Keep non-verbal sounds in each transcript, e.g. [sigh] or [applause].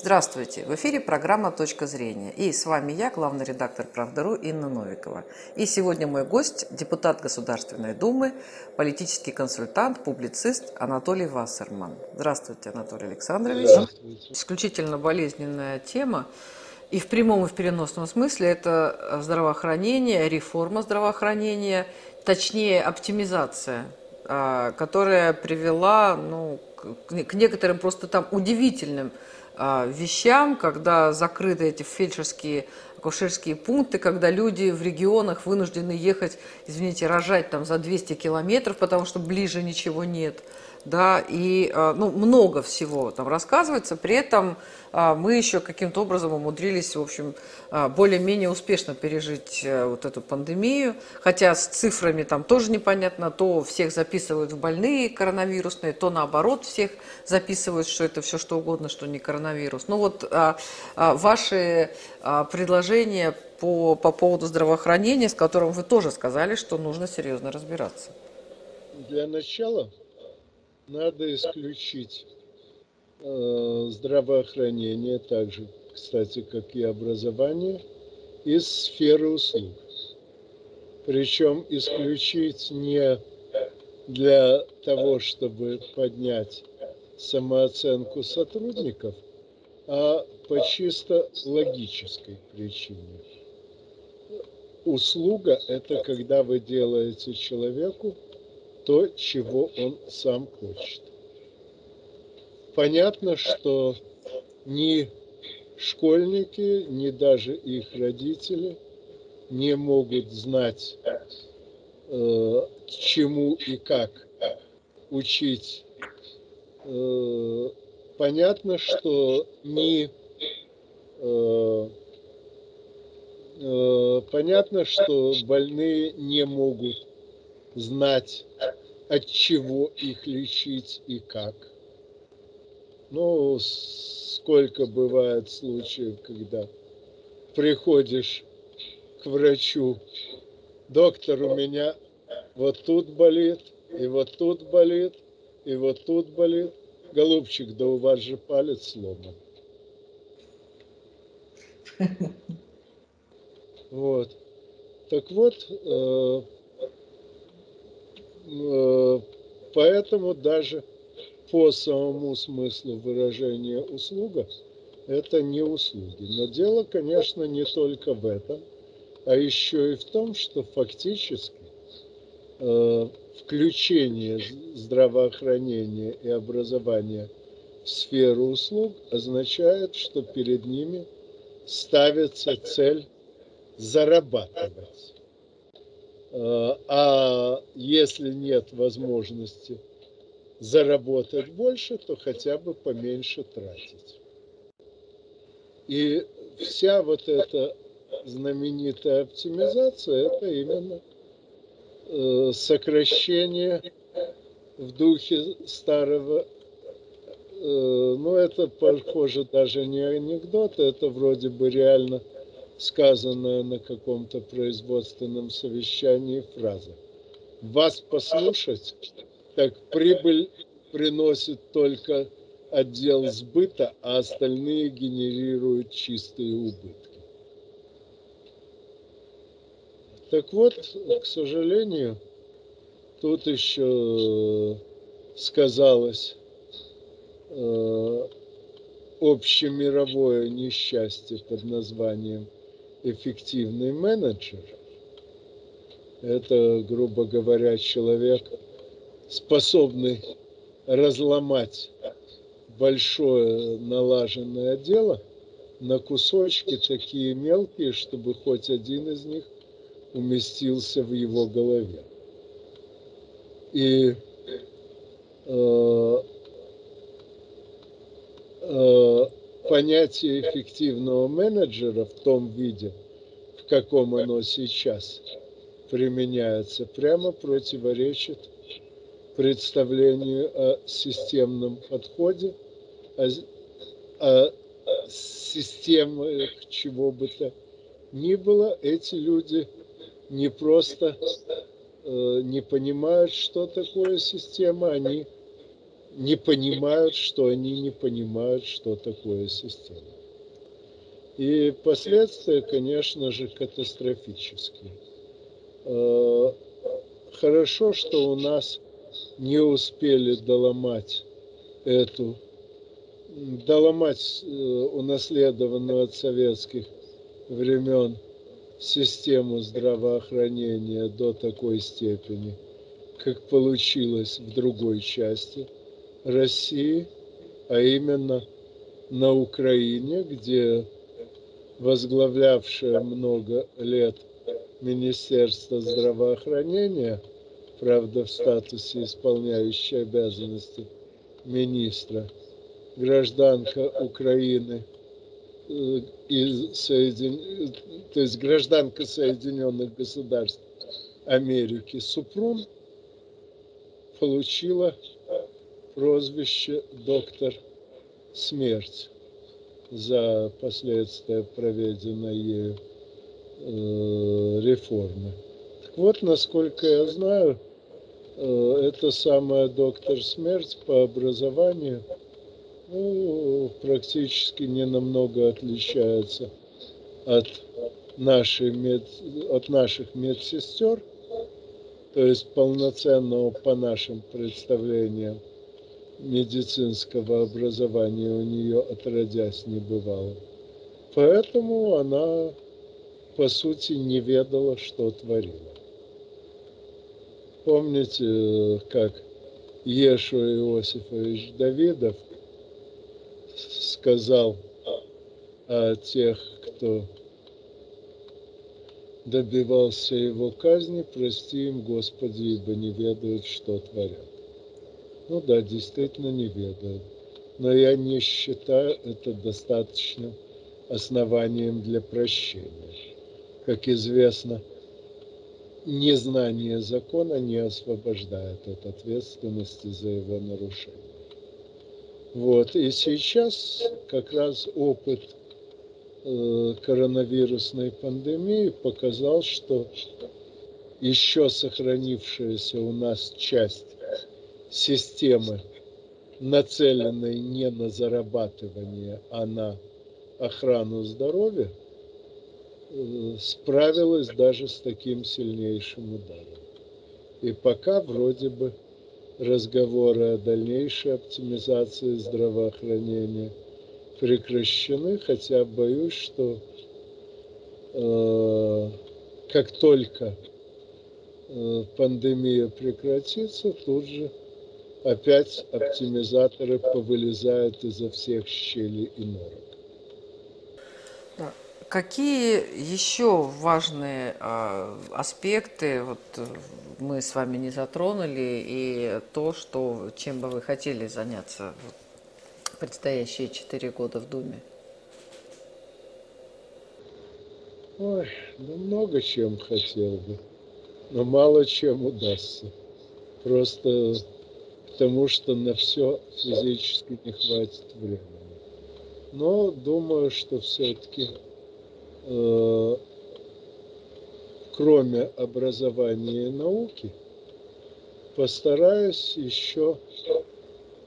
Здравствуйте! В эфире программа «Точка зрения». И с вами я, главный редактор «Правдару» Инна Новикова. И сегодня мой гость – депутат Государственной Думы, политический консультант, публицист Анатолий Вассерман. Здравствуйте, Анатолий Александрович. Здравствуйте. Исключительно болезненная тема. И в прямом и в переносном смысле это здравоохранение, реформа здравоохранения, точнее оптимизация, а, которая привела ну, к некоторым просто там удивительным вещам, когда закрыты эти фельдшерские акушерские пункты, когда люди в регионах вынуждены ехать, извините, рожать там за 200 километров, потому что ближе ничего нет да, и а, ну, много всего там рассказывается. При этом а, мы еще каким-то образом умудрились, в общем, а, более-менее успешно пережить э, вот эту пандемию, хотя с цифрами там тоже непонятно, то всех записывают в больные коронавирусные, то наоборот всех записывают, что это все что угодно, что не коронавирус. Ну вот ваши предложения по, по поводу здравоохранения, с которым вы тоже сказали, что нужно серьезно разбираться. Для начала надо исключить э, здравоохранение, так же, кстати, как и образование, из сферы услуг. Причем исключить не для того, чтобы поднять самооценку сотрудников, а по чисто логической причине. Услуга – это когда вы делаете человеку то, чего он сам хочет. Понятно, что ни школьники, ни даже их родители не могут знать, э, чему и как учить. Э, понятно, что ни э, э, понятно, что больные не могут знать, от чего их лечить и как. Ну, сколько бывает случаев, когда приходишь к врачу, доктор, у меня вот тут болит, и вот тут болит, и вот тут болит. Голубчик, да у вас же палец сломан. [laughs] Вот. Так вот, э, поэтому даже по самому смыслу выражения услуга это не услуги. Но дело, конечно, не только в этом, а еще и в том, что фактически э, включение здравоохранения и образования в сферу услуг означает, что перед ними ставится цель зарабатывать. Э, а если нет возможности заработать больше, то хотя бы поменьше тратить. И вся вот эта знаменитая оптимизация – это именно э, сокращение в духе старого, э, ну это похоже даже не анекдот, это вроде бы реально – сказанная на каком-то производственном совещании фраза. Вас послушать, так прибыль приносит только отдел сбыта, а остальные генерируют чистые убытки. Так вот, к сожалению, тут еще сказалось э, общемировое несчастье под названием – эффективный менеджер – это, грубо говоря, человек, способный разломать большое налаженное дело на кусочки такие мелкие, чтобы хоть один из них уместился в его голове. И э, э, понятие эффективного менеджера в том виде, в каком оно сейчас применяется, прямо противоречит представлению о системном подходе, о, о системах чего бы то ни было. Эти люди не просто э, не понимают, что такое система, они не понимают, что они не понимают, что такое система. И последствия, конечно же, катастрофические. Э, хорошо, что у нас не успели доломать эту, доломать э, унаследованную от советских времен систему здравоохранения до такой степени, как получилось в другой части России, а именно на Украине, где возглавлявшая много лет Министерство здравоохранения, правда в статусе исполняющей обязанности министра, гражданка Украины э, и Соедин... то есть гражданка Соединенных Государств Америки Супрун получила прозвище доктор смерть за последствия проведенной э, реформы. Так вот, насколько я знаю, э, это самая доктор смерть по образованию ну, практически не намного отличается от, нашей мед, от наших медсестер, то есть полноценного по нашим представлениям медицинского образования у нее отродясь не бывало. Поэтому она, по сути, не ведала, что творила. Помните, как Ешуа Иосифович Давидов сказал о тех, кто добивался его казни, прости им, Господи, ибо не ведают, что творят. Ну да, действительно не ведают. Но я не считаю это достаточным основанием для прощения. Как известно, незнание закона не освобождает от ответственности за его нарушение. Вот. И сейчас как раз опыт э, коронавирусной пандемии показал, что еще сохранившаяся у нас часть системы, нацеленной не на зарабатывание, а на охрану здоровья, э, справилась даже с таким сильнейшим ударом. И пока вроде бы разговоры о дальнейшей оптимизации здравоохранения прекращены, хотя боюсь, что э, как только э, пандемия прекратится, тут же опять оптимизаторы повылезают изо всех щелей и норок. Какие еще важные э, аспекты вот, мы с вами не затронули и то, что, чем бы вы хотели заняться в предстоящие четыре года в Думе? Ой, ну много чем хотел бы, но мало чем удастся. Просто потому что на все физически не хватит времени. Но думаю, что все-таки э, кроме образования и науки, постараюсь еще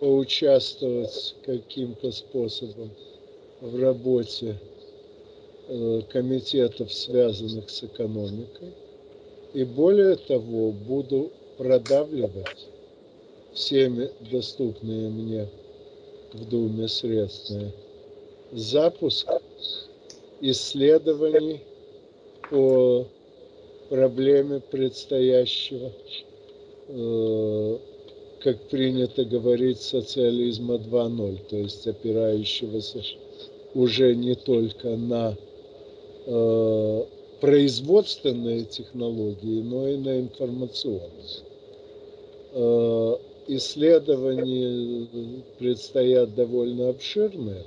поучаствовать каким-то способом в работе э, комитетов, связанных с экономикой. И более того, буду продавливать всеми доступные мне в Думе средства запуск исследований по проблеме предстоящего, э, как принято говорить, социализма 2.0, то есть опирающегося уже не только на э, производственные технологии, но и на информационные. Исследования предстоят довольно обширные.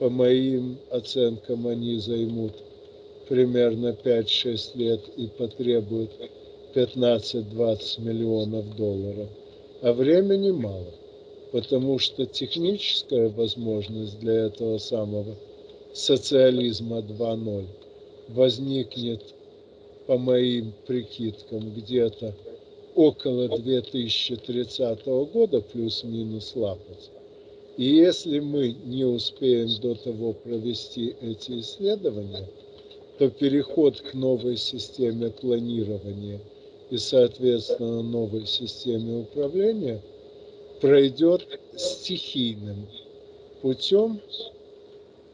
По моим оценкам, они займут примерно 5-6 лет и потребуют 15-20 миллионов долларов. А времени мало, потому что техническая возможность для этого самого социализма 2.0 возникнет, по моим прикидкам, где-то около 2030 года, плюс-минус лапать. И если мы не успеем до того провести эти исследования, то переход к новой системе планирования и, соответственно, новой системе управления пройдет стихийным путем,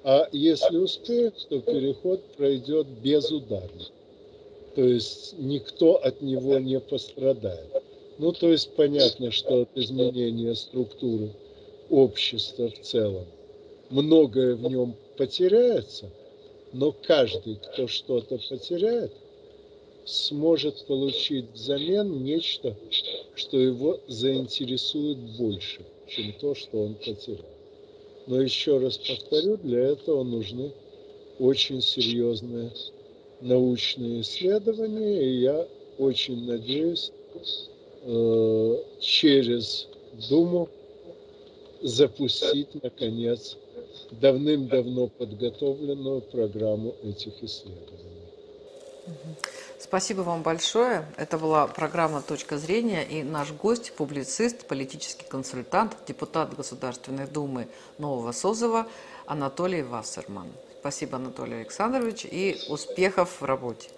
а если успеет, то переход пройдет безударно. То есть никто от него не пострадает. Ну, то есть понятно, что от изменения структуры общества в целом многое в нем потеряется, но каждый, кто что-то потеряет, сможет получить взамен нечто, что его заинтересует больше, чем то, что он потерял. Но еще раз повторю, для этого нужны очень серьезные научные исследования, и я очень надеюсь э, через Думу запустить, наконец, давным-давно подготовленную программу этих исследований. Спасибо вам большое. Это была программа «Точка зрения» и наш гость, публицист, политический консультант, депутат Государственной Думы Нового Созыва Анатолий Вассерман. Спасибо, Анатолий Александрович, и успехов в работе.